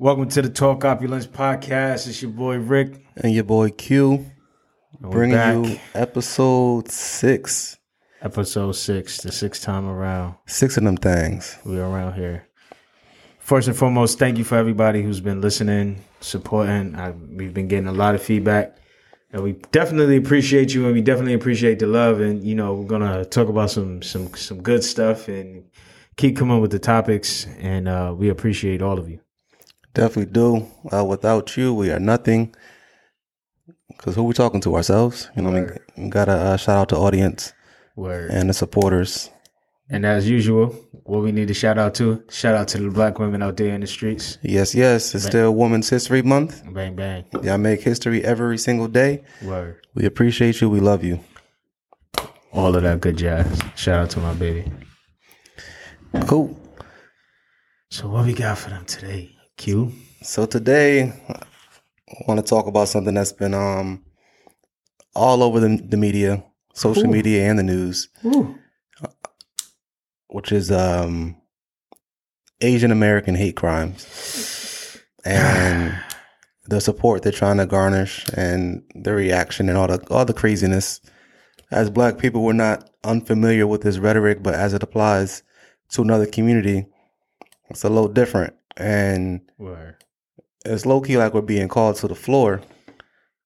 Welcome to the Talk Opulence podcast. It's your boy Rick. And your boy Q we're bringing back. you episode six. episode six, the sixth time around. Six of them things. We're around here. First and foremost, thank you for everybody who's been listening, supporting. I, we've been getting a lot of feedback, and we definitely appreciate you, and we definitely appreciate the love. And you know, we're gonna talk about some some some good stuff and keep coming with the topics. And uh, we appreciate all of you. Definitely do. Uh, without you, we are nothing. Because who we talking to? Ourselves? You know what I mean? We got to uh, shout out to audience Word. and the supporters. And as usual, what we need to shout out to, shout out to the black women out there in the streets. Yes, yes. It's still Women's History Month. Bang bang. Y'all make history every single day. Word. We appreciate you. We love you. All of that good jazz. Shout out to my baby. Cool. So what we got for them today? Q. So today, I want to talk about something that's been um all over the, the media, social Ooh. media, and the news. Ooh. which is um Asian American hate crimes and the support they're trying to garnish and the reaction and all the all the craziness. As black people, we're not unfamiliar with this rhetoric, but as it applies to another community, it's a little different. And Word. it's low key like we're being called to the floor.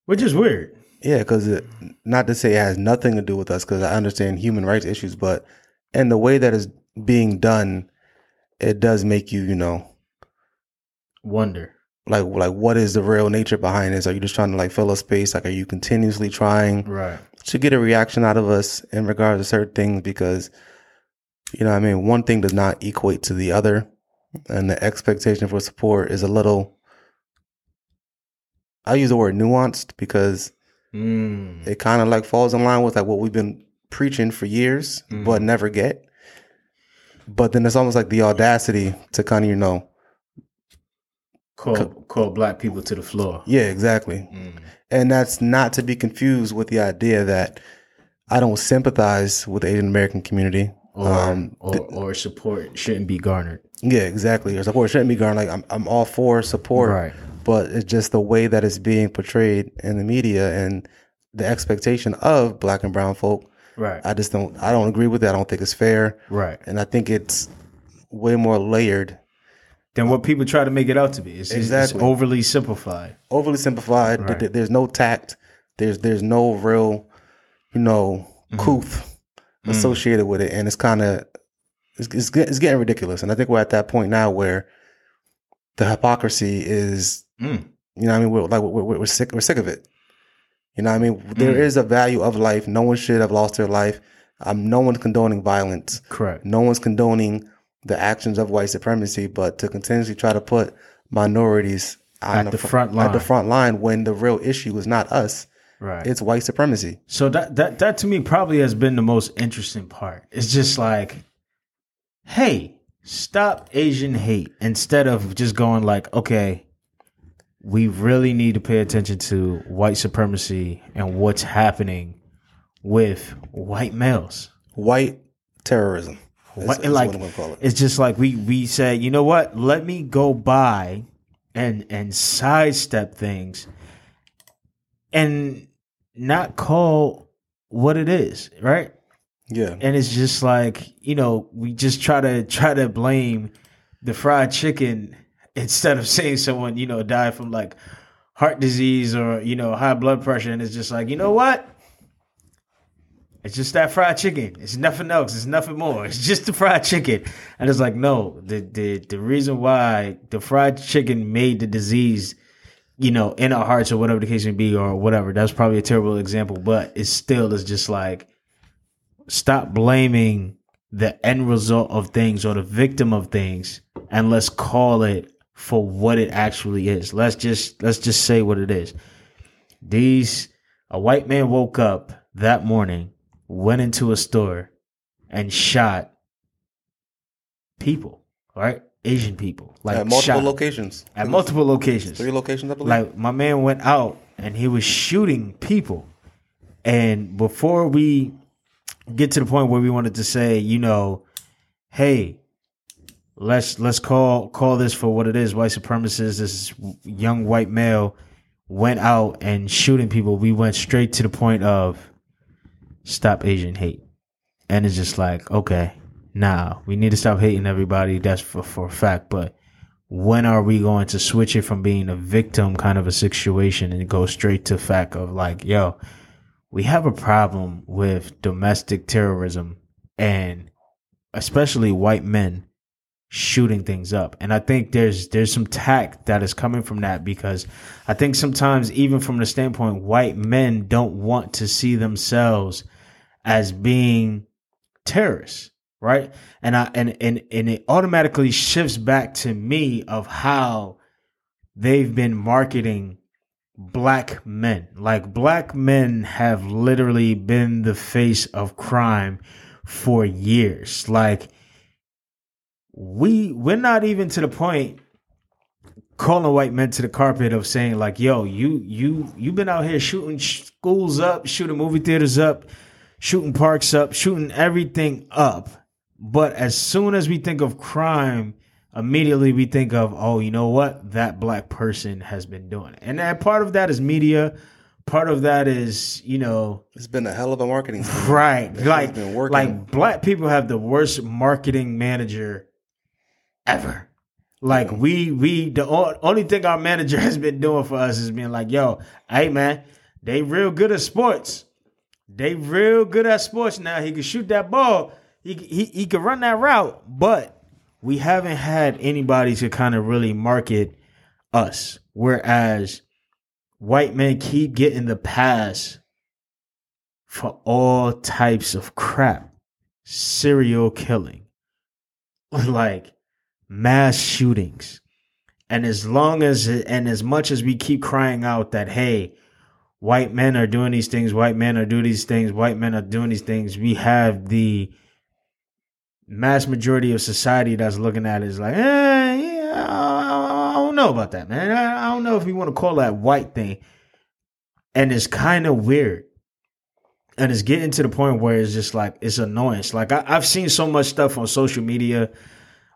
Which is weird. Yeah, because it not to say it has nothing to do with us, because I understand human rights issues, but in the way that is being done, it does make you, you know, Wonder. like like what is the real nature behind this? Are you just trying to like fill a space? Like, are you continuously trying Right. to get a reaction out of us in regards to certain things? Because you know, I mean, one thing does not equate to the other, and the expectation for support is a little. I use the word nuanced because Mm. it kind of like falls in line with like what we've been preaching for years but never get but then it's almost like the audacity to kind of you know Call call black people to the floor. yeah exactly and that's not to be confused with the idea that i don't sympathize with the asian american community Or, um or, or support shouldn't be garnered. Yeah exactly or support shouldn't be going like I'm, I'm all for support Right. but it's just the way that it's being portrayed in the media and the expectation of black and brown folk Right. i just don't i don't agree with it i don't think it's fair right. and I think it's way more layered, than what people try to make it out to be. It's, Exactly. it's overly simplified. overly simplified. Right. th- There's no tact. There's there's no real, you know, Mm-hmm. couth associated with it, and it's kind of it's, it's it's getting ridiculous. And I think we're at that point now where the hypocrisy is, Mm. you know, what I mean, we're like we're, we're, sick we're sick of it. You know, what I mean, there Mm. is a value of life. No one should have lost their life. Um, no one's condoning violence. Correct. No one's condoning the actions of white supremacy, but to continuously try to put minorities on At the fr- front at the line. front line when the real issue is not us, Right. it's white supremacy. So that that that to me probably has been the most interesting part. It's just like, hey, stop Asian hate instead of just going like, okay, we really need to pay attention to white supremacy and what's happening with white males. White terrorism. is- What, is like what I'm call it. it's just like we we said, you know what? Let me go by and and sidestep things and not call what it is, right? Yeah. and it's just like you know we just try to try to blame the fried chicken instead of saying someone you know died from like heart disease or you know high blood pressure. And it's just like you know what? It's just that fried chicken. It's nothing else. It's nothing more. It's just the fried chicken. And it's like no the the, the reason why the fried chicken made the disease you know in our hearts or whatever the case may be or whatever that's probably a terrible example but it still is just like stop blaming the end result of things or the victim of things and let's call it for what it actually is. Let's just let's just say what it is. These a white man woke up that morning, went into a store and shot people, right? Asian people. Like At multiple shot locations. at multiple locations. Three locations, I believe. Like my man went out and he was shooting people. And before we get to the point where we wanted to say, you know, hey, let's let's call call this for what it is. White supremacists. This young white male went out and shooting people. We went straight to the point of stop Asian hate, and it's just like okay, now we need to stop hating everybody. That's for for a fact, but when are we going to switch it from being a victim kind of a situation and go straight to fact of like, yo, we have a problem with domestic terrorism and especially white men shooting things up. And I think there's there's some tact that is coming from that because I think sometimes even from the standpoint white men don't want to see themselves as being terrorists right? And I and and and it automatically shifts back to me of how they've been marketing black men. Like black men have literally been the face of crime for years. Like we we're not even to the point calling white men to the carpet of saying like, "Yo, you you you've been out here shooting schools up, shooting movie theaters up, shooting parks up, shooting everything up." But as soon as we think of crime, immediately we think of, oh, you know what? That black person has been doing it. And that part of that is media. Part of that is, you know, it's been a hell of a marketing. Right. like, like black people have the worst marketing manager ever. Like we we the only thing our manager has been doing for us is being like, yo, hey man, they real good at sports. They real good at sports now. He can shoot that ball he he he could run that route, but we haven't had anybody to kind of really market us. Whereas white men keep getting the pass for all types of crap, serial killing, like mass shootings. And as long as and as much as we keep crying out that hey, white men are doing these things, white men are doing these things, white men are doing these things, we have the mass majority of society that's looking at it is like, eh, yeah, I, don't know about that, man. I, don't know if you want to call that white thing. And it's kind of weird. And it's getting to the point where it's just like, it's annoying. It's like, I, I've seen so much stuff on social media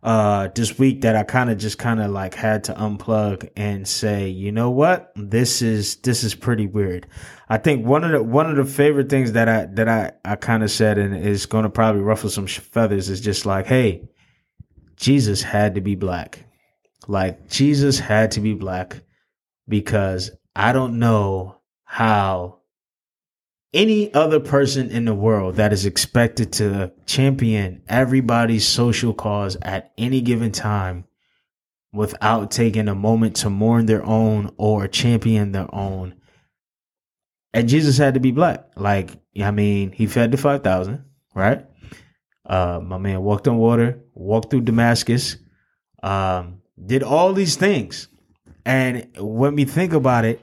uh, this week that I kind of just kind of like had to unplug and say, you know what, this is this is pretty weird. I think one of the one of the favorite things that I that I I kind of said and is going to probably ruffle some feathers is just like, hey, Jesus had to be black, like Jesus had to be black because I don't know how any other person in the world that is expected to champion everybody's social cause at any given time without taking a moment to mourn their own or champion their own. And Jesus had to be black. Like, I mean, he fed the 5,000, right? Uh, my man walked on water, walked through Damascus, um, did all these things. And when we think about it,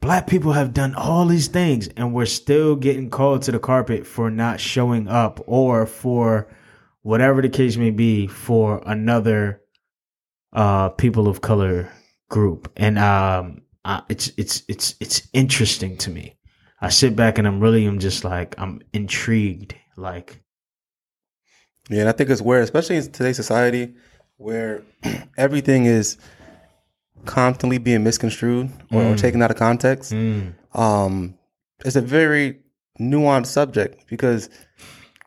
black people have done all these things and we're still getting called to the carpet for not showing up or for whatever the case may be for another uh people of color group. And um it's it's it's it's interesting to me. I sit back and i'm really i'm just like i'm intrigued like yeah and i think it's where especially in today's society where everything is constantly being misconstrued or, mm. or taken out of context. Mm. Um, it's a very nuanced subject because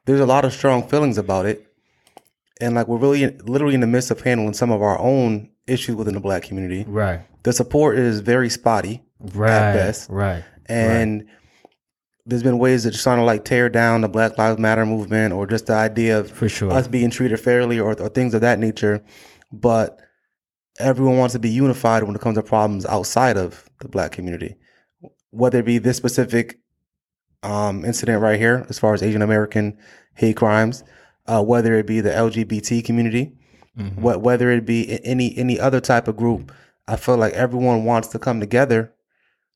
there's a lot of strong feelings about it. And like we're really literally in the midst of handling some of our own issues within the black community. Right. The support is very spotty right, at best. Right. And right. there's been ways that just trying to like tear down the Black Lives Matter movement or just the idea of For sure. us being treated fairly or, or things of that nature. But everyone wants to be unified when it comes to problems outside of the black community, whether it be this specific um, incident right here, as far as Asian American hate crimes, uh, whether it be the LGBT community, mm-hmm. wh- whether it be any any other type of group. I feel like everyone wants to come together.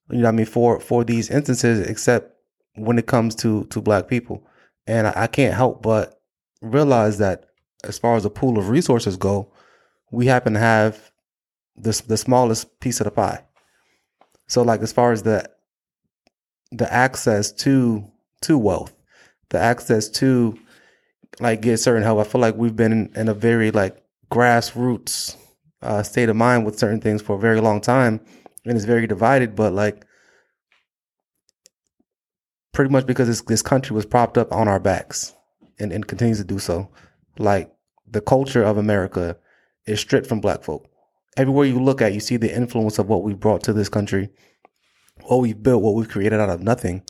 You know, I mean, for for these instances, except when it comes to to black people, and I, I can't help but realize that as far as the pool of resources go, we happen to have the the smallest piece of the pie. So like as far as the the access to to wealth, the access to like get certain help, I feel like we've been in, in a very like grassroots uh, state of mind with certain things for a very long time, and it's very divided. But like, pretty much because this this country was propped up on our backs, and, and continues to do so. Like the culture of America is stripped from black folk. Everywhere you look at, you see the influence of what we brought to this country, what we've built, what we've created out of nothing.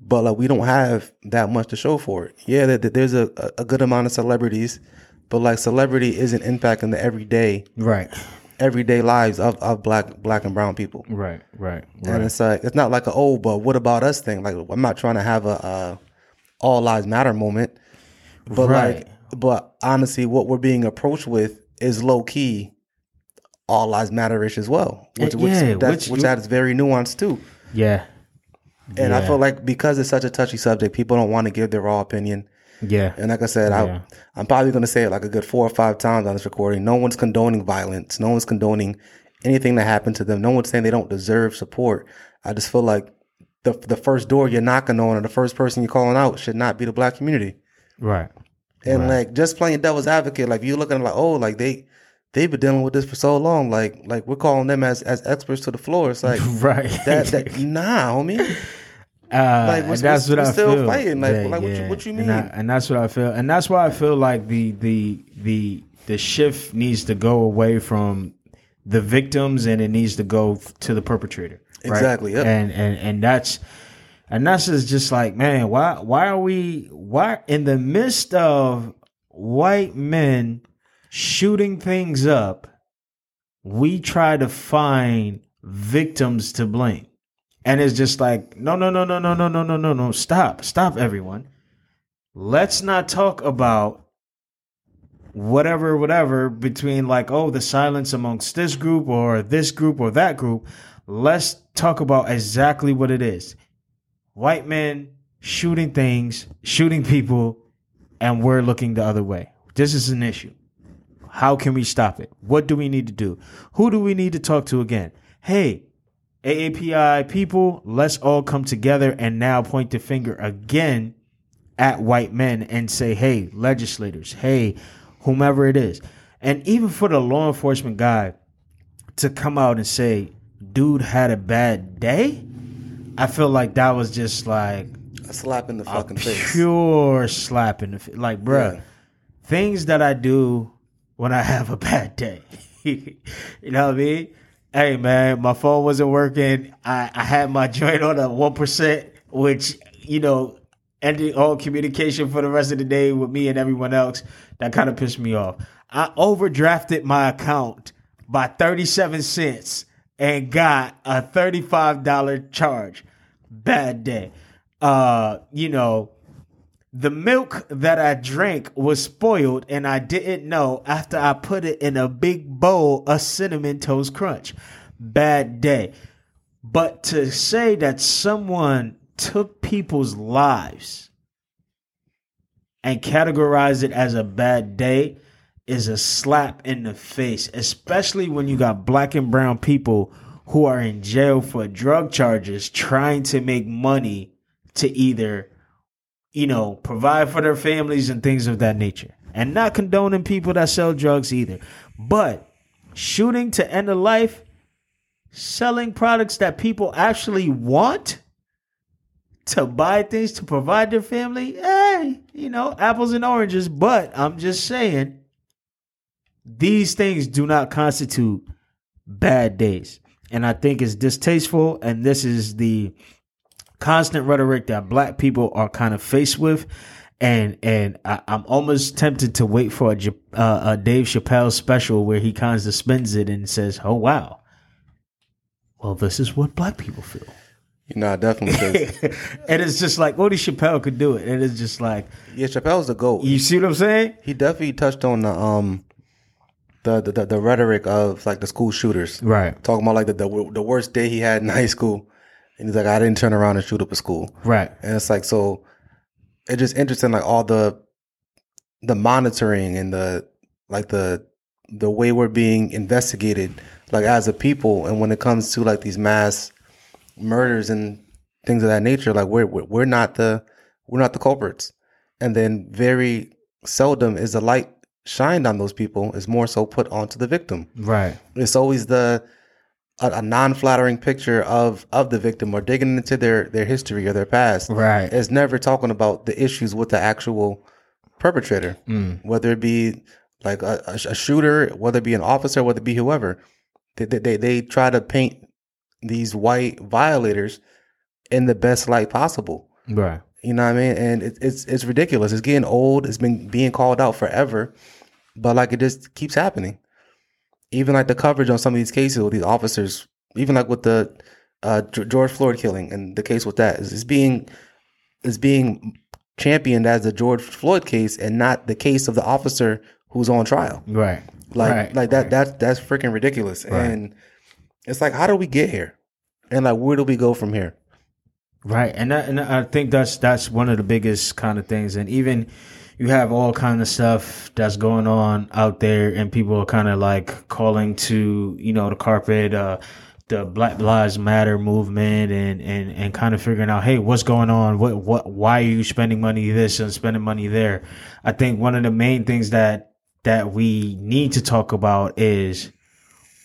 But like we don't have that much to show for it. Yeah, there- there's a, a good amount of celebrities, but like celebrity isn't impacting the everyday Right. everyday lives of, of black black and brown people. Right. Right. right. And it's like it's not like a oh, but what about us thing? Like I'm not trying to have a, uh all lives matter moment, but Right. like, but honestly, what we're being approached with is low key all lives matter ish as well, which Uh, which yeah, that's, which- which that is very nuanced too. Yeah. And I Yeah. feel like because it's such a touchy subject, people don't want to give their raw opinion. Yeah. And like I said, Yeah. I, I'm probably going to say it like a good four or five times on this recording. No one's condoning violence. No one's condoning anything that happened to them. No one's saying they don't deserve support. I just feel like the the first door you're knocking on or the first person you're calling out should not be the black community. Right. And like just playing devil's advocate, like you looking like, oh, like they they've been dealing with this for so long. Like like we're calling them as as experts to the floor. It's like Right. that that nah, homie. Uh, Like, we're- that's we're- what we're I still feel. fighting. Like- like, what you- what you And, I- mean? and that's what I feel. And that's why I feel like the the the the shift needs to go away from the victims and it needs to go to the perpetrator. right? Exactly, yep. And and and that's and that's just just like man, why why are we why in the midst of white men shooting things up, we try to find victims to blame. And it's just like, no, no, no, no, no, no, no, no, no, no. Stop. Stop, everyone. Let's not talk about whatever, whatever between like, oh, the silence amongst this group or this group or that group. Let's talk about exactly what it is. White men shooting things, shooting people, and we're looking the other way. This is an issue. How can we stop it? What do we need to do? Who do we need to talk to again? Hey, AAPI people, let's all come together and now point the finger again at white men and say, hey, legislators, hey, whomever it is. And even for the law enforcement guy to come out and say, dude had a bad day, I feel like that was just like A slap in the fucking face. pure slap in the face. Like, bruh, Yeah. things that I do when I have a bad day. you know what I mean? Hey, man, my phone wasn't working. I, I had my joint on a 1%, which, you know, ended all communication for the rest of the day with me and everyone else. That kind of pissed me off. I overdrafted my account by 37 cents and got a $35 charge. Bad day. Uh, you know, the milk that I drank was spoiled and I didn't know after I put it in a big bowl of cinnamon toast crunch. Bad day. But to say that someone took people's lives and categorized it as a bad day is a slap in the face, especially when you got black and brown people who are in jail for drug charges trying to make money to either you know, provide for their families and things of that nature. And not condoning people that sell drugs either. But shooting to end a life, selling products that people actually want to buy things to provide their family, hey, you know, apples and oranges. But I'm just saying, these things do not constitute bad days. And I think it's distasteful. And this is the constant rhetoric that black people are kind of faced with. And and I, I'm almost tempted to wait for a, uh, a Dave Chappelle special where he kind of spins it and says, "Oh wow, well this is what black people feel." You know, I definitely. and it's just like Odie Chappelle could do it, and it's just like yeah, Chappelle's the goat. you see what I'm saying? he definitely touched on the um the the, the, rhetoric of like the school shooters. Right, talking about like the, the the worst day he had in high school. And he's like i didn't turn around and shoot up a school. Right, and it's like so it's just interesting like all the the monitoring and the like the the way we're being investigated like as a people. And when it comes to like these mass murders and things of that nature like we're we're, we're not the we're not the culprits. And then very seldom is the light shined on those people is more so put onto the victim. Right. It's always the a, a non-flattering picture of of the victim or digging into their their history or their past. Right. It's never talking about the issues with the actual perpetrator, Mm. whether it be like a, a, a shooter, whether it be an officer, whether it be whoever. They, they they they try to paint these white violators in the best light possible. Right. You know what I mean? And it, it's it's ridiculous. It's getting old. It's been being called out forever, but like it just keeps happening. Even like the coverage on some of these cases with these officers, even like with the uh, George Floyd killing and the case with that is, is being is being championed as the George Floyd case and not the case of the officer who's on trial. Right. Like Right, like that right. that's that's freaking ridiculous. Right. And it's like how do we get here? And like where do we go from here? Right, and that, and I think that's that's one of the biggest kind of things, and even you have all kind of stuff that's going on out there, and people are kind of like calling to you know the carpet, uh, the Black Lives Matter movement, and and and kind of figuring out, hey, what's going on? What what? Why are you spending money this and spending money there? I think one of the main things that that we need to talk about is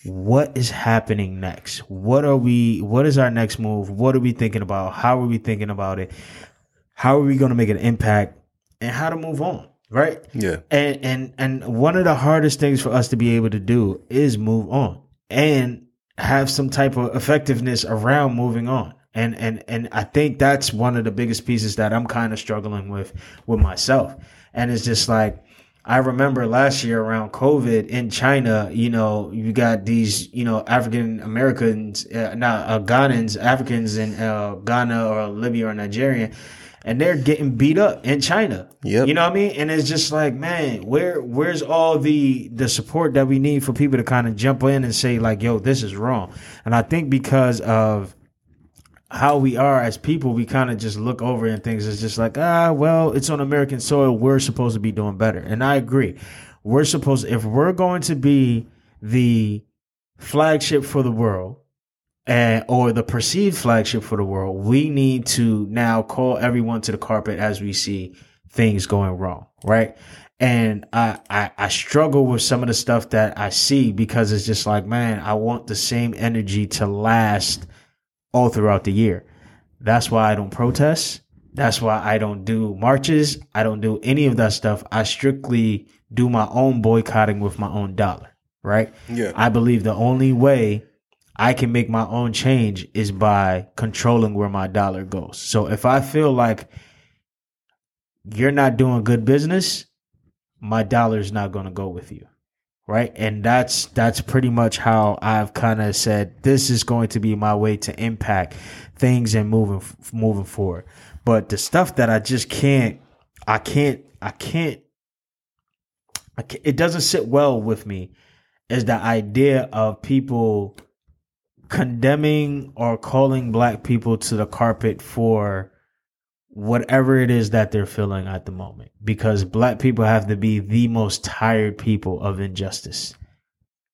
what is happening next? What are we what is our next move? What are we thinking about? How are we thinking about it? How are we going to make an impact and how to move on, right? Yeah. And and and one of the hardest things for us to be able to do is move on and have some type of effectiveness around moving on. And and and I think that's one of the biggest pieces that I'm kind of struggling with with myself. And it's just like I remember last year around COVID in China, you know, you got these, you know, African Americans, uh, not uh, Ghanans, Africans in uh, Ghana or Libya or Nigeria, and they're getting beat up in China. Yep. You know what I mean? And it's just like, man, where where's all the the support that we need for people to kind of jump in and say like, yo, this is wrong. And I think because of how we are as people, we kind of just look over and things is just like, ah, well, it's on American soil. We're supposed to be doing better. And I agree. We're supposed, if we're going to be the flagship for the world, and or the perceived flagship for the world, we need to now call everyone to the carpet as we see things going wrong, right? And I, I I struggle with some of the stuff that I see because it's just like, man, I want the same energy to last all throughout the year. That's why I don't protest. That's why I don't do marches. I don't do any of that stuff. I strictly do my own boycotting with my own dollar, right? Yeah. I believe the only way I can make my own change is by controlling where my dollar goes. So if I feel like you're not doing good business, my dollar is not going to go with you. Right? And that's that's pretty much how I've kind of said this is going to be my way to impact things and moving moving forward. But the stuff that I just can't I can't I can't I can't, it doesn't sit well with me is the idea of people condemning or calling black people to the carpet for whatever it is that they're feeling at the moment. Because black people have to be the most tired people of injustice.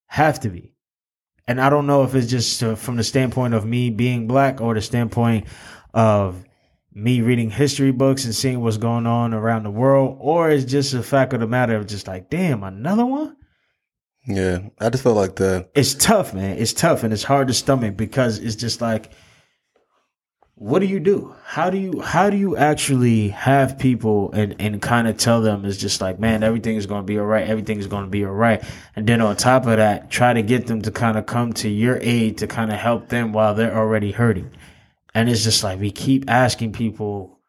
Have to be. And i don't know if it's just uh, from the standpoint of me being black or the standpoint of me reading history books and seeing what's going on around the world or it's just a fact of the matter of just like damn another one Yeah. I just felt like the it's tough, man. It's tough and it's hard to stomach because it's just like what do you do? How do you how do you actually have people and and kind of tell them it's just like, man, everything is going to be all right. Everything is going to be all right. And then on top of that, try to get them to kind of come to your aid to kind of help them while they're already hurting. And it's just like we keep asking people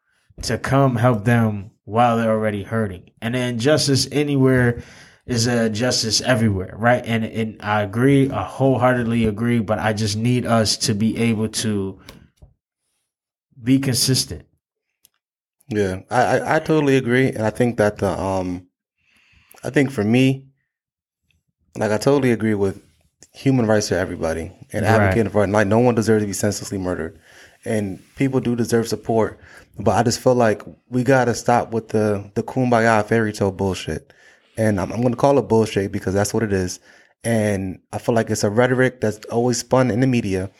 to come help them while they're already hurting. And then justice anywhere is a justice everywhere, right? And and I agree, I wholeheartedly agree, but I just need us to be able to be consistent. Yeah, I, I, I totally agree, and I think that the um, I think for me, like I totally agree with human rights for everybody and Right. advocating for like no one deserves to be senselessly murdered, and people do deserve support, but I just feel like we gotta stop with the the kumbaya fairy tale bullshit, and I'm, I'm gonna call it bullshit because that's what it is, and I feel like it's a rhetoric that's always spun in the media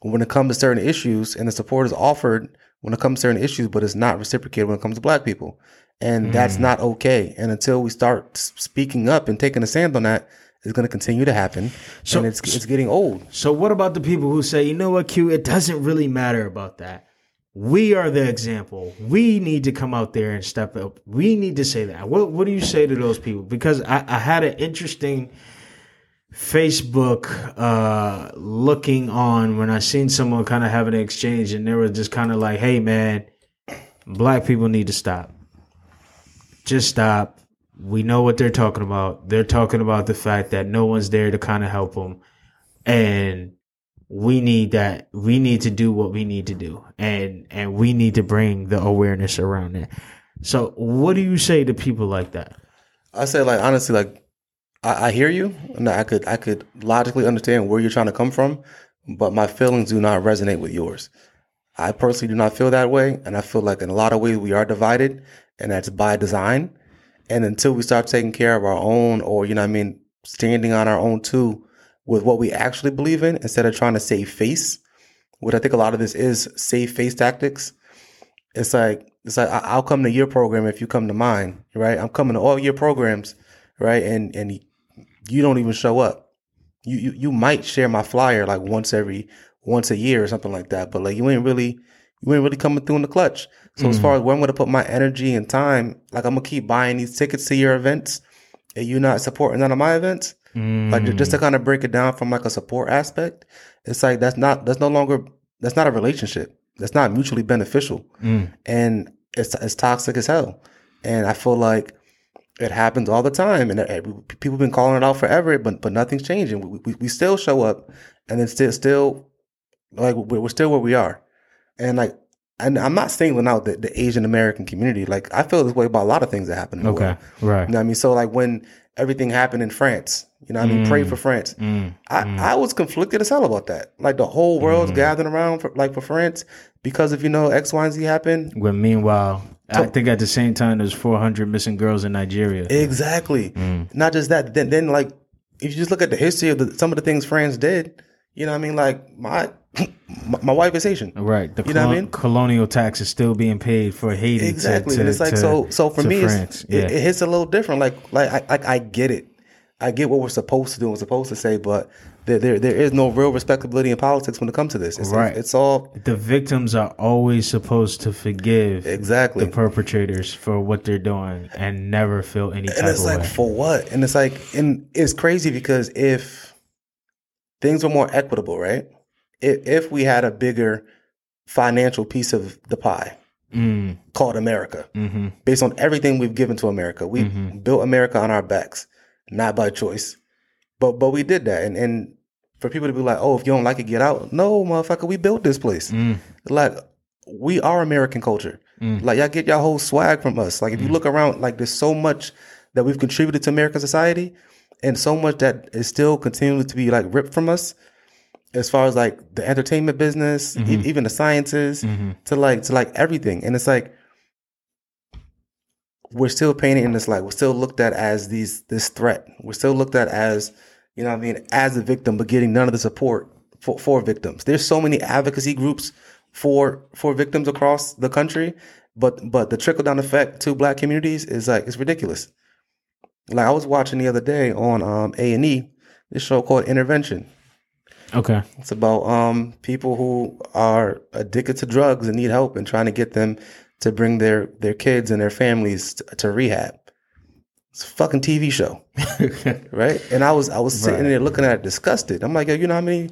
when it comes to certain issues and the support is offered when it comes to certain issues, but it's not reciprocated when it comes to black people. and that's mm. not okay. And until we start speaking up and taking a stand on that, it's going to continue to happen. So- and it's it's getting old. So what about the people who say, you know what, Q, it doesn't really matter about that. We are the example. We need to come out there and step up. We need to say that. What What do you say to those people? Because I, I had an interesting Facebook uh, looking on when I seen someone kind of having an exchange, and they were just kind of like, "Hey, man, black people need to stop. Just stop. We know what they're talking about. They're talking about the fact that no one's there to kind of help them, and we need that. We need to do what we need to do, and and we need to bring the awareness around it. So, what do you say to people like that? I say like honestly, like I, I hear you, and I could I could logically understand where you're trying to come from, but my feelings do not resonate with yours. I personally do not feel that way, and I feel like in a lot of ways we are divided, and that's by design. And until we start taking care of our own, or you know, I mean, standing on our own too, with what we actually believe in, instead of trying to save face, which I think a lot of this is save face tactics. It's like it's like I'll come to your program if you come to mine, right? I'm coming to all your programs, right? And and you don't even show up. You you you might share my flyer like once every once a year or something like that, but like you ain't really you ain't really coming through in the clutch. So as far mm. as where I'm gonna put my energy and time, like I'm gonna keep buying these tickets to your events, and you not supporting none of my events. Like just to kind of break it down from like a support aspect, it's like that's not that's no longer that's not a relationship. That's not mutually beneficial, and it's it's toxic as hell. And I feel like it happens all the time, and uh, people have been calling it out forever, but but nothing's changing. We, we, we still show up, and then still still like we're, we're still where we are, and like. And I'm not singling out the, the Asian American community. Like I feel this way about a lot of things that happen. In the world. right. You know what I mean? So like when everything happened in France, you know what I mean? Pray mm. for France. Mm. I, mm. I was conflicted as hell about that. Like the whole world's mm. gathering around for like for France because of, you know, X, Y, and Z happened. When meanwhile, I think at the same time there's 400 missing girls in Nigeria. Exactly. Not just that. Then then like if you just look at the history of the, some of the things France did, you know what I mean? Like my my, wife is Haitian. Right. The You know what I mean? colonial tax is still being paid for Haiti. Exactly. To, and it's like to- so so for me it's, France. it, yeah. it hits a little different. Like like I like I get it. I get what we're supposed to do and we're supposed to say, but there, there there is no real respectability in politics when it comes to this. It's, Right. It's all the victims are always supposed to forgive exactly. the perpetrators for what they're doing and never feel any type and it's of like way. for what? And it's like and it's crazy because if things were more equitable, right? If if we had a bigger financial piece of the pie Mm, called America, hmm based on everything we've given to America. We Mhm. built America on our backs, not by choice. But but we did that. And and for people to be like, oh, if you don't like it, get out. No, motherfucker, we built this place. Mm, Like we are American culture. Mm. Like y'all get y'all whole swag from us. Like if you look around, like there's so much that we've contributed to American society, and so much that is still continuing to be like ripped from us. As far as like the entertainment business, e- even the sciences, mhm. to like to like everything, and it's like we're still painted in this light. We're still looked at as these this threat. We're still looked at as you know what I mean as a victim, but getting none of the support for, for victims. There's so many advocacy groups for for victims across the country, but but the trickle down effect to black communities is like it's ridiculous. Like I was watching the other day on um A and E, this show called Intervention. Okay. It's about um people who are addicted to drugs and need help and trying to get them to bring their their kids and their families to, to rehab. It's a fucking TV show, right? And I was I was sitting Right. there looking at it disgusted. I'm like, yo, you know how many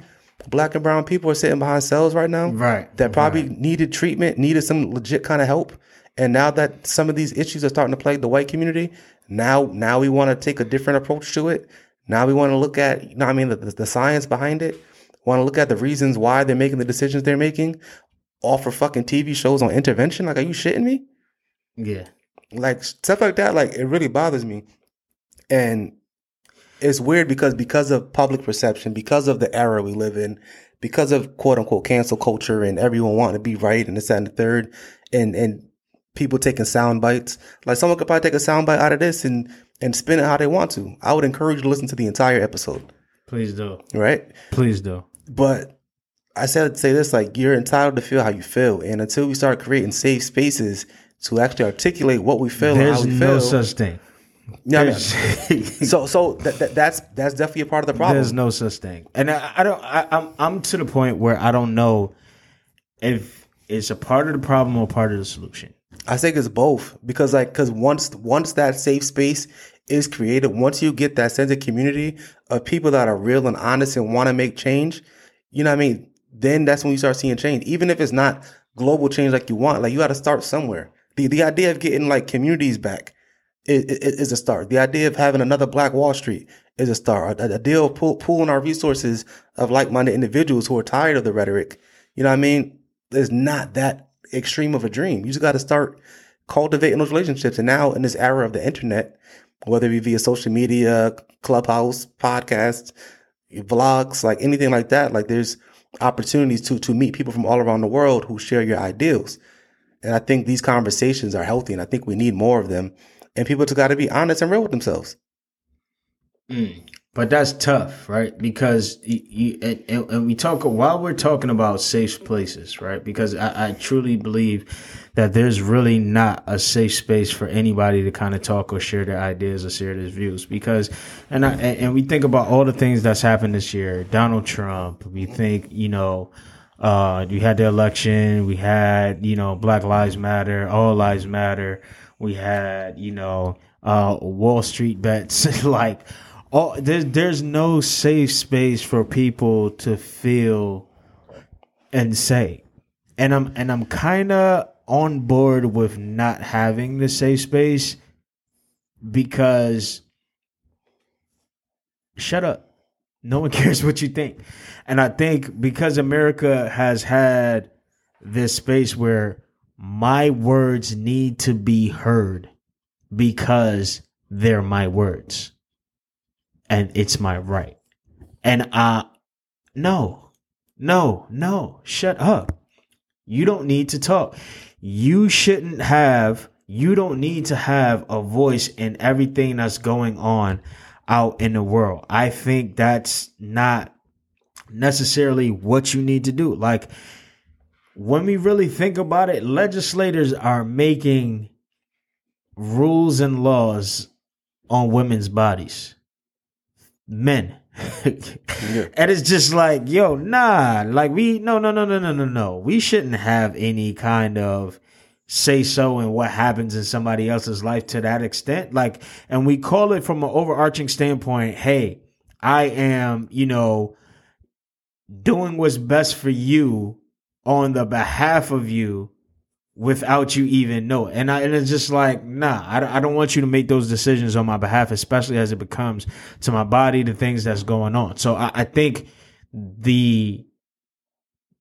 black and brown people are sitting behind cells right now right. that probably needed treatment, needed some legit kind of help. And now that some of these issues are starting to plague the white community, now now we want to take a different approach to it. Now we want to look at, you know, I mean, the, the science behind it. Want to look at the reasons why they're making the decisions they're making. all for fucking TV shows on intervention. Like, are you shitting me? Yeah. like stuff like that like it really bothers me and it's weird because because of public perception because of the era we live in because of quote unquote cancel culture and everyone wanting to be right and this that, and the third and and people taking sound bites like someone could probably take a sound bite out of this and and spin it how they want to i would encourage you to listen to the entire episode Please do. right Please do. but I said to say this like you're entitled to feel how you feel, and until we start creating safe spaces to actually articulate what we feel and how There's we no feel. such thing. Yeah, I mean, so so that, that, that's that's definitely a part of the problem. there's no such thing, and I, I don't. I, I'm I'm to the point where I don't know if it's a part of the problem or part of the solution. I think it's both because like because once once that safe space is created, once you get that sense of community of people that are real and honest and want to make change, you know what I mean. Then that's when you start seeing change, even if it's not global change like you want. Like you got to start somewhere. The the idea of getting like communities back is, is a start. The idea of having another Black Wall Street is a start. The idea of pool, pooling our resources of like minded individuals who are tired of the rhetoric. You know what I mean? It's not that extreme of a dream. You just got to start cultivating those relationships. And now in this era of the internet, whether it be via social media, clubhouse, podcasts, vlogs, like anything like that, like there's opportunities to to meet people from all around the world who share your ideals. And I think these conversations are healthy, and I think we need more of them. And people just got to be honest and real with themselves. Hmm. But that's tough, right? Because you, you and, and we talk while we're talking about safe places, right? Because I, I truly believe that there's really not a safe space for anybody to kind of talk or share their ideas or share their views. Because, and I and we think about all the things that's happened this year. Donald Trump. We think, you know, uh, we had the election. We had, you know, Black Lives Matter. All Lives Matter. We had, you know, uh, Wall Street bets. like, Oh, all there's there's no safe space for people to feel and say, and I'm and I'm kind of on board with not having the safe space because shut up. No one cares what you think. And I think because America has had this space where my words need to be heard because they're my words and it's my right. And uh no. No, no. Shut up. You don't need to talk. You shouldn't have you don't need to have a voice in everything that's going on out in the world. I think that's not necessarily what you need to do. Like when we really think about it, legislators are making rules and laws on women's bodies. Men. And it's just like, yo, nah. Like we no no no no no no no. We shouldn't have any kind of say so in what happens in somebody else's life to that extent. Like, and we call it from an overarching standpoint, hey, I am, you know, doing what's best for you on the behalf of you without you even know. And, I, and it's just like, nah, I, I don't want you to make those decisions on my behalf, especially as it becomes to my body, the things that's going on. So I, I think the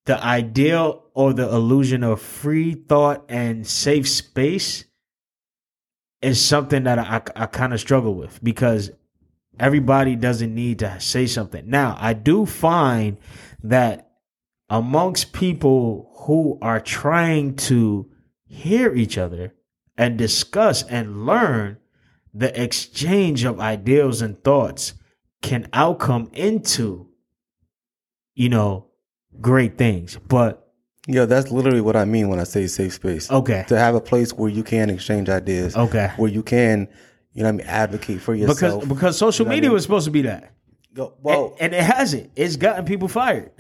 the ideal or the illusion of free thought and safe space is something that I, I kind of struggle with because everybody doesn't need to say something. Now, I do find that amongst people who are trying to hear each other and discuss and learn, the exchange of ideals and thoughts can outcome into, you know, great things. But Yeah, that's literally what I mean when I say safe space. okay, To have a place where you can exchange ideas, okay, where you can, you know, I mean, advocate for yourself. because because social You know what I media mean? was supposed to be that, Go- well, and, and it hasn't. It's gotten people fired.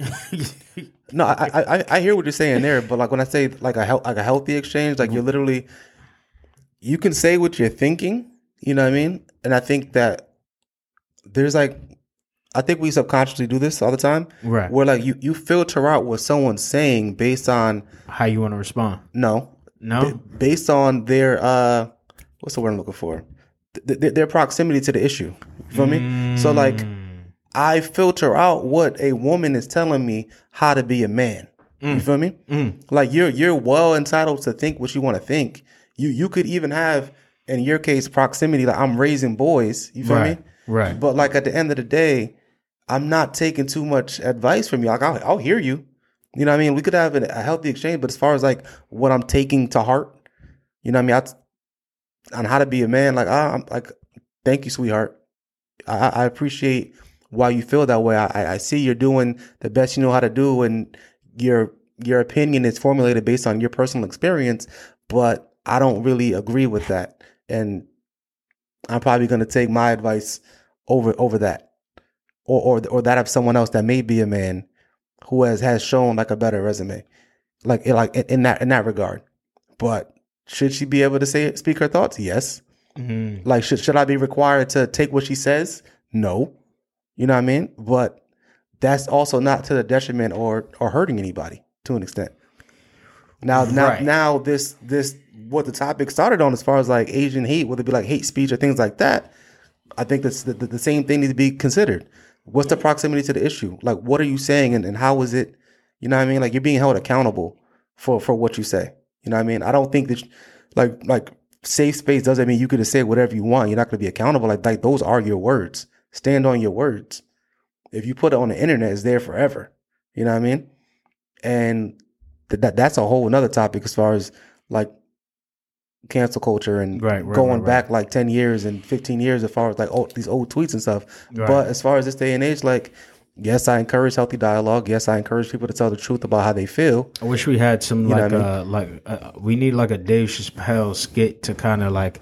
no, I, I I- hear what you're saying there, but like when I say like a hel- like a healthy exchange, like you're literally, you can say what you're thinking. You know what I mean? And I think that there's like, I think we subconsciously do this all the time. Right. Where like you you filter out what someone's saying based on How you want to respond? no No. based on their uh what's the word I'm looking for th- th- their proximity to the issue. You feel me? So like I filter out what a woman is telling me how to be a man. You mm. feel me? Mm. Like you're you're well entitled to think what you want to think. You you could even have in your case proximity like I'm raising boys. You feel Right. me? Right. But like at the end of the day, I'm not taking too much advice from you. Like I'll, I'll hear you. You know what I mean? We could have a, healthy exchange, but as far as like what I'm taking to heart, you know what I mean? I, on how to be a man, like I, I'm like, thank you, sweetheart. I I appreciate why you feel that way. I, I- see you're doing the best you know how to do, and your your opinion is formulated based on your personal experience. But I don't really agree with that, and I'm probably going to take my advice over over that, or or or that of someone else that may be a man who has has shown like a better resume, like like in that in that regard. But should she be able to say speak her thoughts? Yes. Mm-hmm. Like should should I be required to take what she says? No. You know what I mean? But that's also not to the detriment or or hurting anybody to an extent. Now now Right. now this this what the topic started on as far as like Asian hate, whether it be like hate speech or things like that, I think that's the, the, the same thing needs to be considered. What's the proximity to the issue? Like what are you saying and, and how is it you know what I mean? Like you're being held accountable for for what you say. You know what I mean? I don't think that like like safe space doesn't mean you can just say whatever you want. You're not going to be accountable. Like like those are your words. Stand on your words. If you put it on the internet, it's there forever. You know what I mean? And th- that that's a whole another topic as far as like cancel culture and Right, right, going right, back like 10 years and 15 years as far as like oh, these old tweets and stuff. But as far as this day and age, like yes, I encourage healthy dialogue. Yes, I encourage people to tell the truth about how they feel. I wish we had some know like uh like uh, we need like a Dave Chappelle skit to kind of like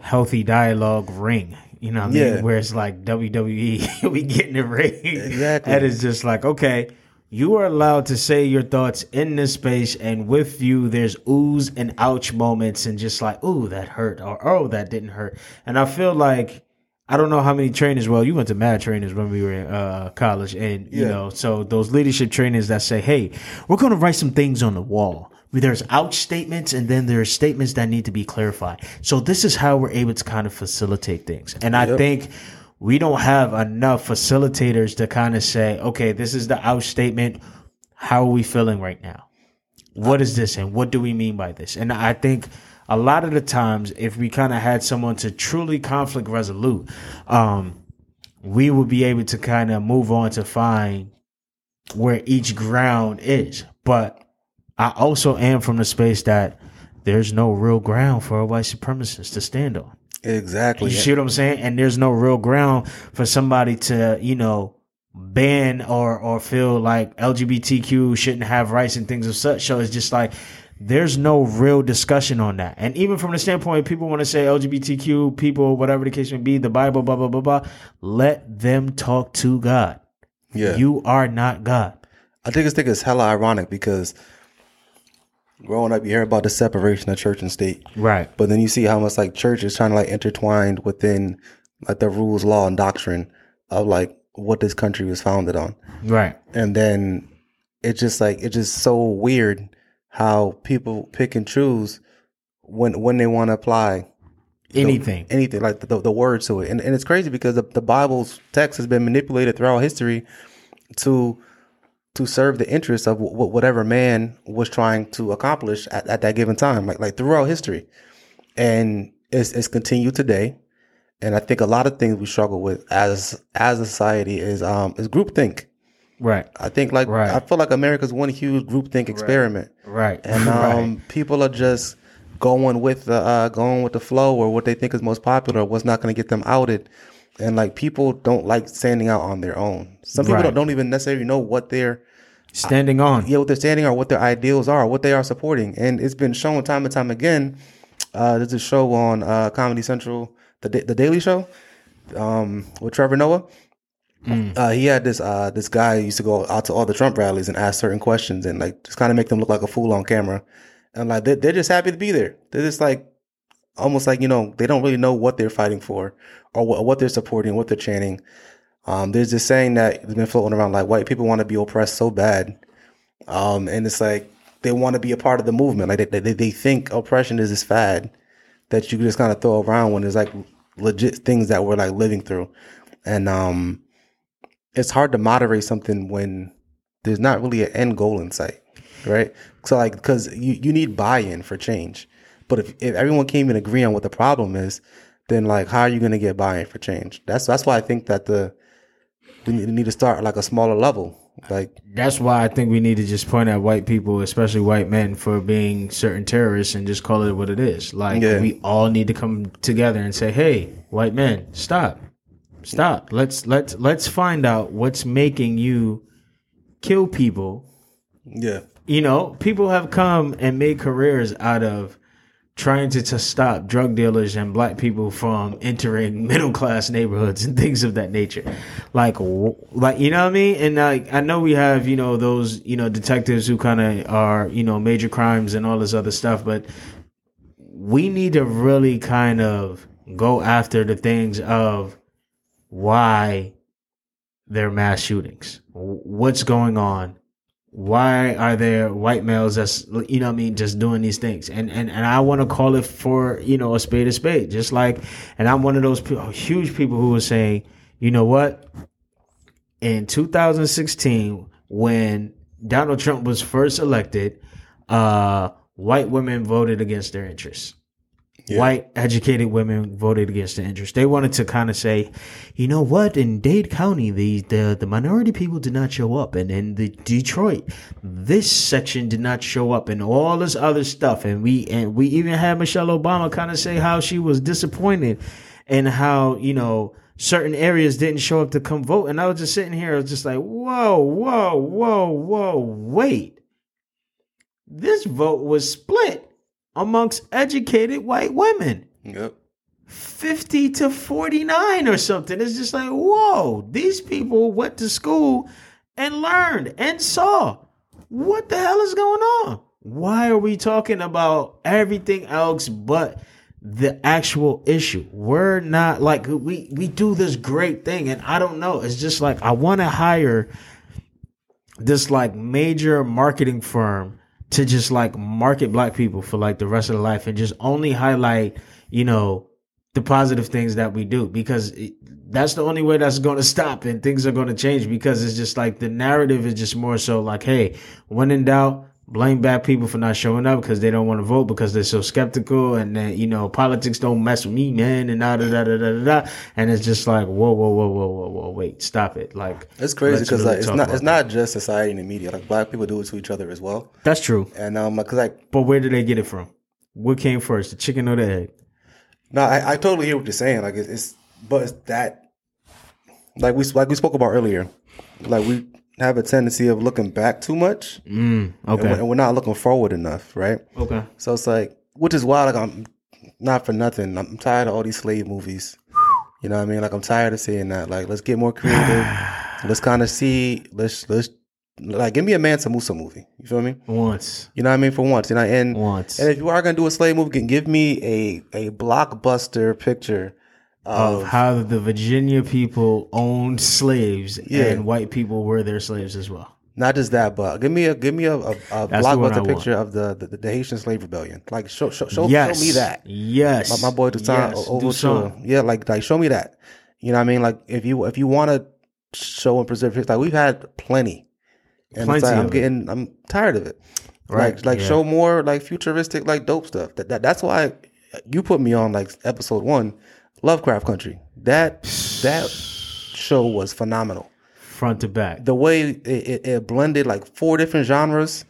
healthy dialogue ring. You know what I mean? Yeah. Where it's like WWE, we get in the ring. Exactly. And it's just like, okay, you are allowed to say your thoughts in this space, and with you, there's oohs and ouch moments, and just like, ooh, that hurt, or oh, that didn't hurt. And I feel like I don't know how many trainers. Well, you went to mad trainers when we were in uh, college, and you Yeah. know, so those leadership trainers that say, "Hey, we're going to write some things on the wall." There's out statements, and then there's statements that need to be clarified. So this is how we're able to kind of facilitate things. And I Yep. think we don't have enough facilitators to kind of say, "Okay, this is the out statement. How are we feeling right now? What is this, and what do we mean by this?" And I think a lot of the times, if we kind of had someone to truly conflict resolute, um, we would be able to kind of move on to find where each ground is. But I also am from the space that there's no real ground for a white supremacist to stand on. Exactly. You see what I'm saying? And there's no real ground for somebody to, you know, ban or or feel like LGBTQ shouldn't have rights and things of such. So it's just like there's no real discussion on that. And even from the standpoint, people want to say LGBTQ people, whatever the case may be, the Bible, blah blah blah blah. Let them talk to God. yeah. You are not God. I think it's think it's hella ironic because growing up, you hear about the separation of church and state, Right. but then you see how much like church is trying to like intertwined within like the rules, law, and doctrine of like what this country was founded on, Right. and then it's just like it's just so weird how people pick and choose when when they want to apply Anything. anything like the, the words to it and, and it's crazy because the, the bible's text has been manipulated throughout history to to serve the interests of w- whatever man was trying to accomplish at, at that given time like like throughout history and it's, it's continued today and i think a lot of things we struggle with as as a society is um is groupthink Right. i think like Right. i feel like america's one huge groupthink experiment Right. and um, people are just going with the uh, going with the flow or what they think is most popular, what's not going to get them outed. And like people don't like standing out on their own. Some people Right. don't, don't even necessarily know what they're Standing on. yeah what they're standing on, what their ideals are, what they are supporting. And it's been shown time and time again. Uh, there's a show on uh, Comedy Central, the the Daily Show, um, with Trevor Noah. Uh, he had this uh, this guy used to go out to all the Trump rallies and ask certain questions and like just kind of make them look like a fool on camera, and like they're, they're just happy to be there. They're just like almost like you know they don't really know what they're fighting for or what, what they're supporting, what they're chanting. Um, there's this saying that has been floating around like white people want to be oppressed so bad, um, and it's like they want to be a part of the movement. Like they, they they think oppression is this fad that you just kind of throw around when there's like legit things that we're like living through, and um, it's hard to moderate something when there's not really an end goal in sight, right? So like because you you need buy-in for change, but if if everyone can't even agree on what the problem is, then like how are you going to get buy-in for change? That's that's why I think that the we need, to start like a smaller level, like That's why I think we need to just point at white people, especially white men, for being certain terrorists and just call it what it is. Like Yeah. we all need to come together and say, "Hey, white men, stop, stop. Let's let's let's find out what's making you kill people." yeah, You know, people have come and made careers out of trying to, to stop drug dealers and black people from entering middle class neighborhoods and things of that nature. Like, like you know what I mean? And like, I know we have you know those you know detectives who kind of are you know major crimes and all this other stuff, but we need to really kind of go after the things of why they're mass shootings. What's going on? Why are there white males that's you know I mean just doing these things? And and and I want to call it for you know a spade a spade. Just like, and I'm one of those huge people who are saying, you know what? In 2016, when Donald Trump was first elected, uh, white women voted against their interests. Yeah. White educated women voted against the interest. They wanted to kind of say, you know what, in Dade County, the, the, the minority people did not show up. And in the Detroit, this section did not show up and all this other stuff. And we, and we even had Michelle Obama kind of say how she was disappointed and how, you know, certain areas didn't show up to come vote. And I was just sitting here, I was just like, whoa, whoa, whoa, whoa, wait. This vote was split amongst educated white women. Yep. 50 to 49 or something. It's just like, whoa, these people went to school and learned and saw what the hell is going on. Why are we talking about everything else but the actual issue? We're not like we we do this great thing and I don't know. It's just like I want to hire this like major marketing firm to just like market black people for like the rest of their life and just only highlight, you know, the positive things that we do because it, that's the only way that's going to stop and things are going to change because it's just like the narrative is just more so like, hey, when in doubt, blame bad people for not showing up because they don't want to vote because they're so skeptical and then you know politics don't mess with me, man, and da da da da da da. And it's just like, whoa, whoa, whoa, whoa, whoa, whoa, wait, stop it! Like It's crazy because really like it's not it's not just society and the media. Like black people do it to each other as well. That's true, And um, because like but where did they get it from? What came first, the chicken or the egg? no, I, I totally hear what you're saying. Like it's, it's but it's that like we like we spoke about earlier. Like we have a tendency of looking back too much, Mm, and, we're, okay, and we're not looking forward enough, right? okay. So it's like, which is why, like, I'm not for nothing. I'm tired of all these slave movies. You know what I mean? Like, I'm tired of seeing that. Like, let's get more creative. let's kind of see. Let's let's like give me a Mansa Musa movie. You feel me? Once, You know what I mean? For once, you know, and once. and if you are gonna do a slave movie, can give me a a blockbuster picture of of how the Virginia people owned slaves Yeah. and white people were their slaves as well. not just that, but give me a give me a, a, a the blockbuster want. picture of the, the the Haitian slave rebellion. Like show show show, yes, show me that. Yes, my, my boy Toussaint Yes, over Yeah, like like show me that. You know what I mean? Like if you if you want to show and preserve history, like we've had plenty. And Plenty like, I'm getting I'm tired of it. Right, Like like yeah. show more like futuristic like dope stuff. That, that that's why you put me on like episode 1 Lovecraft Country. That that show was phenomenal. front to back. The way it, it, it blended like four different genres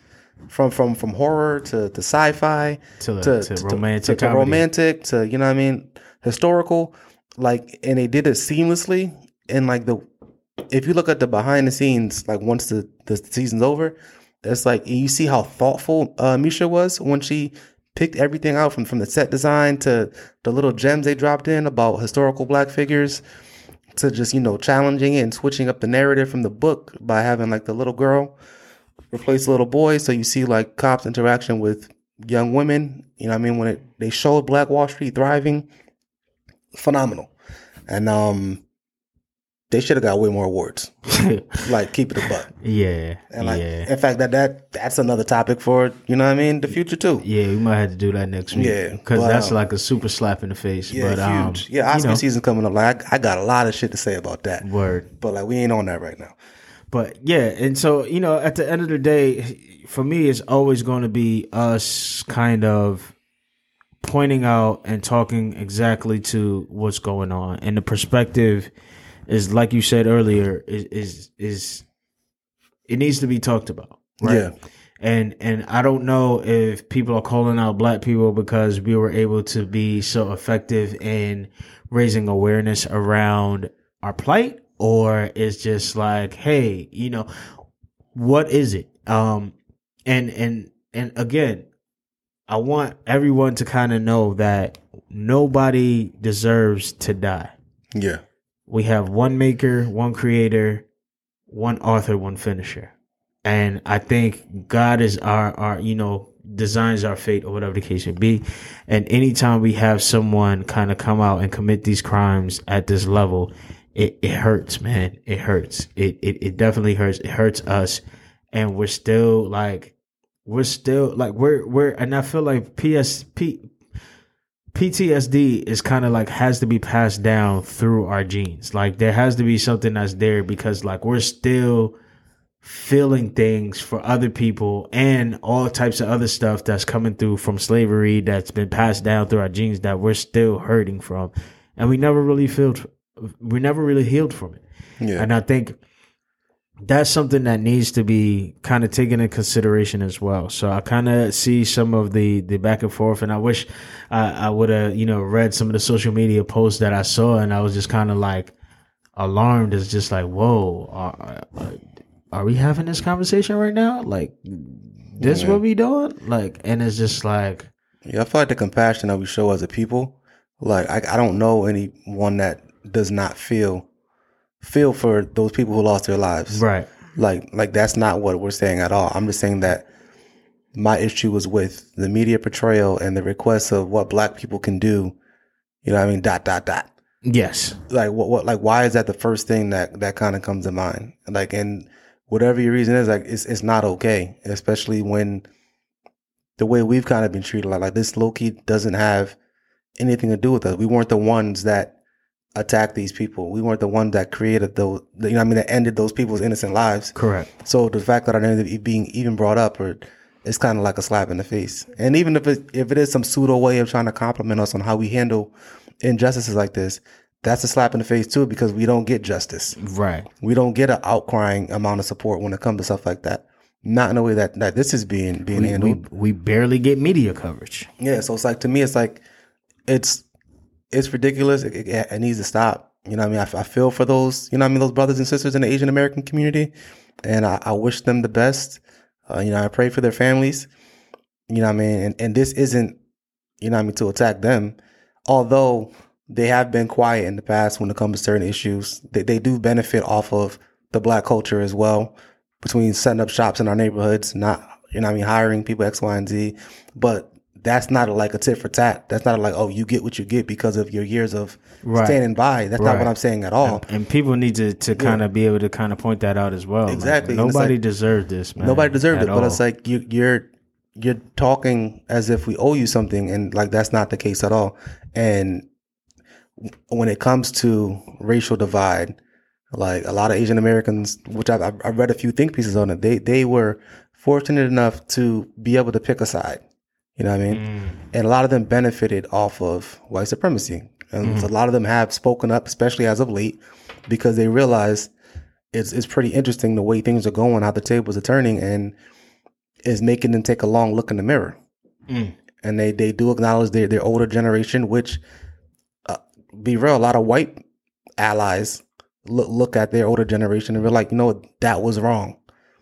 from from from horror to, to sci-fi To- to, to to- romantic to, to romantic to you know what I mean historical like and they did it seamlessly and like the if you look at the behind the scenes like once the the season's over it's like you see how thoughtful uh, Misha was when she picked everything out from from the set design to the little gems they dropped in about historical black figures to just you know challenging it and switching up the narrative from the book by having like the little girl replace the little boy. So you see like cops interaction with young women. You know i mean? When it they showed black wall street thriving phenomenal. And um they should have got way more awards like keep it a buck yeah, and like yeah, in fact that that that's another topic for you know what i mean the future too yeah. We might have to do that next week. Yeah, because that's um, like a super slap in the face. yeah but um, huge yeah you oscar know, season coming up like I, I got a lot of shit to say about that word. but like we ain't on that right now But yeah, and so you know, at the end of the day, for me, it's always going to be us kind of pointing out and talking exactly to what's going on, and the perspective is, like you said earlier, is is, is it needs to be talked about, right? Yeah. And and I don't know if people are calling out black people because we were able to be so effective in raising awareness around our plight, or it's just like, hey, you know, what is it? Um, and and and again, I want everyone to kind of know that nobody deserves to die. Yeah. We have one maker, one creator, one author, one finisher. And I think God is our, our, you know, designs our fate or whatever the case may be. And anytime we have someone kind of come out and commit these crimes at this level, it, it hurts, man. It hurts. It, it, it definitely hurts. It hurts us. And we're still like, we're still like, we're, we're, and I feel like PSP, PTSD is kind of like has to be passed down through our genes. Like there has to be something that's there because like we're still feeling things for other people and all types of other stuff that's coming through from slavery that's been passed down through our genes that we're still hurting from. And we never really felt we never really healed from it. Yeah. And I think that's something that needs to be kind of taken into consideration as well. So I kind of see some of the the back and forth, and I wish I, I would have you know read some of the social media posts that I saw, and I was just kind of like alarmed. It's just like, whoa, are, are, we having this conversation right now? Like this Yeah. what we doing? Like, and it's just like, Yeah, I feel like the compassion that we show as a people, like I, I don't know anyone that does not feel feel for those people who lost their lives. right, Like like that's not what we're saying at all. I'm just saying that my issue was with the media portrayal and the requests of what black people can do. You know what I mean? Dot dot dot. yes, Like what what like why is that the first thing that that kind of comes to mind? Like and whatever your reason is, like it's it's not okay, especially when the way we've kind of been treated. Like like this low key doesn't have anything to do with us. We weren't the ones that attacked these people. We weren't the ones that created those. You know what I mean? That ended those people's innocent lives. correct, So the fact that our name being even brought up, or it's kind of like a slap in the face. And even if it if it is some pseudo way of trying to compliment us on how we handle injustices like this, that's a slap in the face too because we don't get justice. right, We don't get an outcrying amount of support when it comes to stuff like that. Not in the way that, that this is being being we, handled. we we barely get media coverage. Yeah, so it's like to me, it's like it's it's ridiculous. It, it, it needs to stop. You know, what I mean, I, I feel for those. You know, what I mean, those brothers and sisters in the Asian American community, and I, I wish them the best. Uh, you know, I pray for their families. You know, what I mean, and and this isn't, you know, what I mean, to attack them, although they have been quiet in the past when it comes to certain issues. They they do benefit off of the black culture as well, between setting up shops in our neighborhoods, not you know, I mean, hiring people X, Y, and Z, but that's not like a tit for tat. That's not like, oh, you get what you get because of your years of Right. standing by. That's not what I'm saying at all. And people need to, to kind of be able to kind of point that out as well. Exactly. And it's nobody like- deserved this, man. Nobody deserved it, but it's like you, you're you're talking as if we owe you something, and like that's not the case at all. And when it comes to racial divide, like a lot of Asian Americans, which I've, I've I've read a few think pieces on it, they they were fortunate enough to be able to pick a side. You know what I mean? Mm. and a lot of them benefited off of white supremacy. And a lot of them have spoken up, especially as of late, because they realize it's it's pretty interesting the way things are going, how the tables are turning, and is making them take a long look in the mirror. Mm. And they they do acknowledge their their older generation, which uh, be real, a lot of white allies look look at their older generation and be like, you know, that was wrong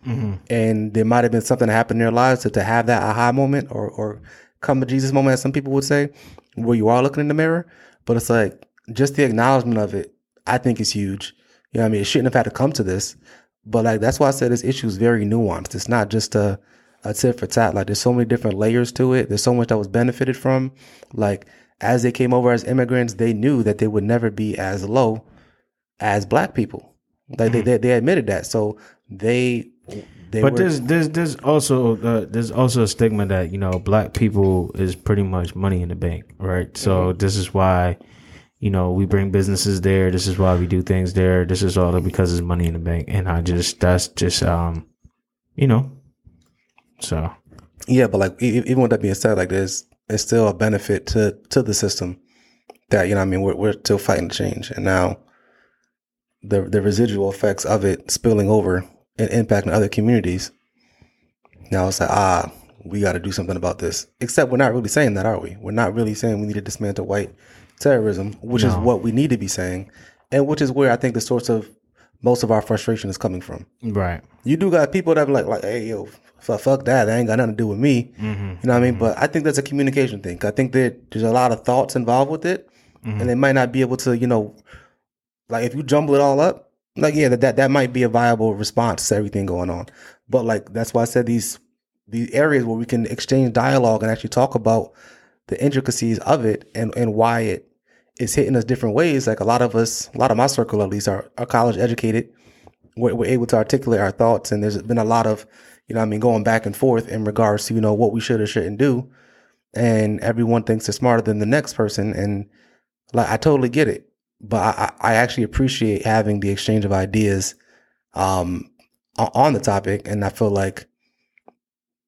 Mhm. and there might have been something that happened in their lives to, to have that aha moment or, or come to Jesus moment, as some people would say, where you are looking in the mirror. But it's like just the acknowledgement of it, I think is huge. You know what I mean? It shouldn't have had to come to this. But like that's why I said this issue is very nuanced. It's not just a, a tit for tat. Like there's so many different layers to it. There's so much that was benefited from. Like as they came over as immigrants, they knew that they would never be as low as black people. Like they, they they admitted that. So they they But were, there's there's there's also uh, there's also a stigma that you know black people is pretty much money in the bank, right? So Mm-hmm. this is why you know we bring businesses there. This is why we do things there. This is all because it's money in the bank, and I just that's just um you know so Yeah, but like even with that being said, like there's it's still a benefit to to the system that you know what I mean we're we're still fighting change, and now the the residual effects of it spilling over and impacting other communities. Now it's like ah, we got to do something about this. Except we're not really saying that, are we? We're not really saying we need to dismantle white terrorism, which is what we need to be saying, and which is where I think the source of most of our frustration is coming from. Right. You do got people that be like, like, hey, yo, f- fuck that. That ain't got nothing to do with me. Mm-hmm. You know what I mean? But I think that's a communication thing. I think that there's a lot of thoughts involved with it, Mm-hmm. and they might not be able to, you know, like if you jumble it all up, like yeah, that that, that might be a viable response to everything going on. But like that's why I said these these areas where we can exchange dialogue and actually talk about the intricacies of it and and why it is hitting us different ways. Like a lot of us, a lot of my circle at least are, are college educated. We're, we're able to articulate our thoughts, and there's been a lot of, you know, I mean, going back and forth in regards to you know what we should or shouldn't do, and everyone thinks they're smarter than the next person, and like I totally get it, but I, I actually appreciate having the exchange of ideas, um, on the topic, and I feel like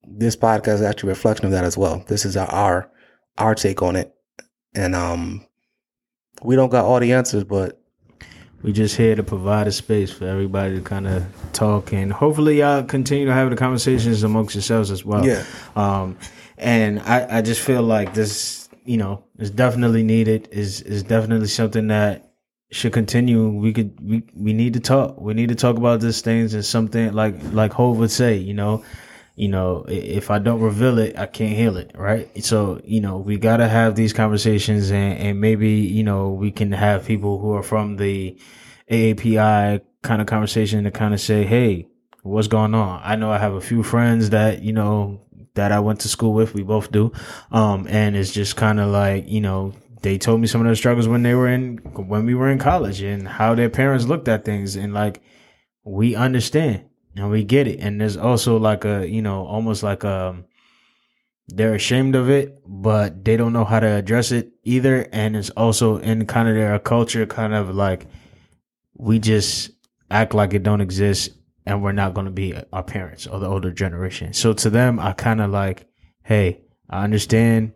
this podcast is actually a reflection of that as well. This is our our, our take on it, and um, we don't got all the answers, but We just here to provide a space for everybody to kind of talk, and hopefully y'all continue to have the conversations amongst yourselves as well. Yeah. Um, and I, I just feel like this, you know, is definitely needed. is is definitely something that should continue. We could we we need to talk. We need to talk about these things and something like like Hov would say, you know. You know, if I don't reveal it, I can't heal it, right? So, you know, we gotta have these conversations and, and maybe, you know, we can have people who are from the AAPI kind of conversation to kind of say, Hey, what's going on? I know I have a few friends that, you know, that I went to school with. We both do. Um, and it's just kind of like, you know, they told me some of their struggles when they were in, when we were in college and how their parents looked at things. And like, we understand and we get it. And there's also like a, you know, almost like um they're ashamed of it, but they don't know how to address it either. And it's also in kind of their culture, kind of like we just act like it don't exist and we're not going to be our parents or the older generation. So to them, I kind of like, hey, I understand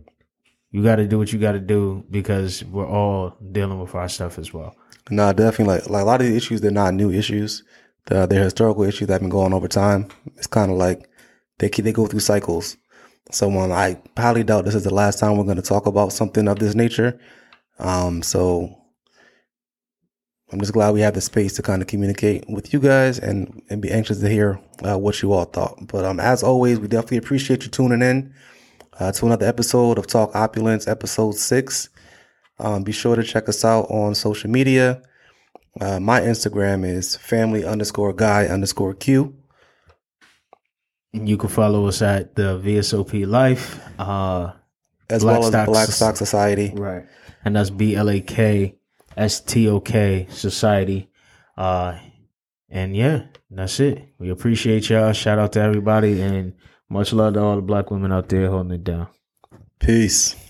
you got to do what you got to do because we're all dealing with our stuff as well. no, definitely like like a lot of the issues they're not new issues. They're, they're historical issues that have been going over time. It's kind of like they keep, they go through cycles. So um, I highly doubt this is the last time we're going to talk about something of this nature. Um, so I'm just glad we have the space to kind of communicate with you guys and, and be anxious to hear uh, what you all thought. But um, as always, we definitely appreciate you tuning in uh, to another episode of Talk Opulence, episode six. Um, be sure to check us out on social media. Uh, my Instagram is family underscore guy underscore Q. And you can follow us at the VSOP Life. Uh, as Black well as Stock Blakstok Society. Right. And that's B L A K S T O K Society. Uh and yeah, that's it. We appreciate y'all. Shout out to everybody and much love to all the black women out there holding it down. Peace.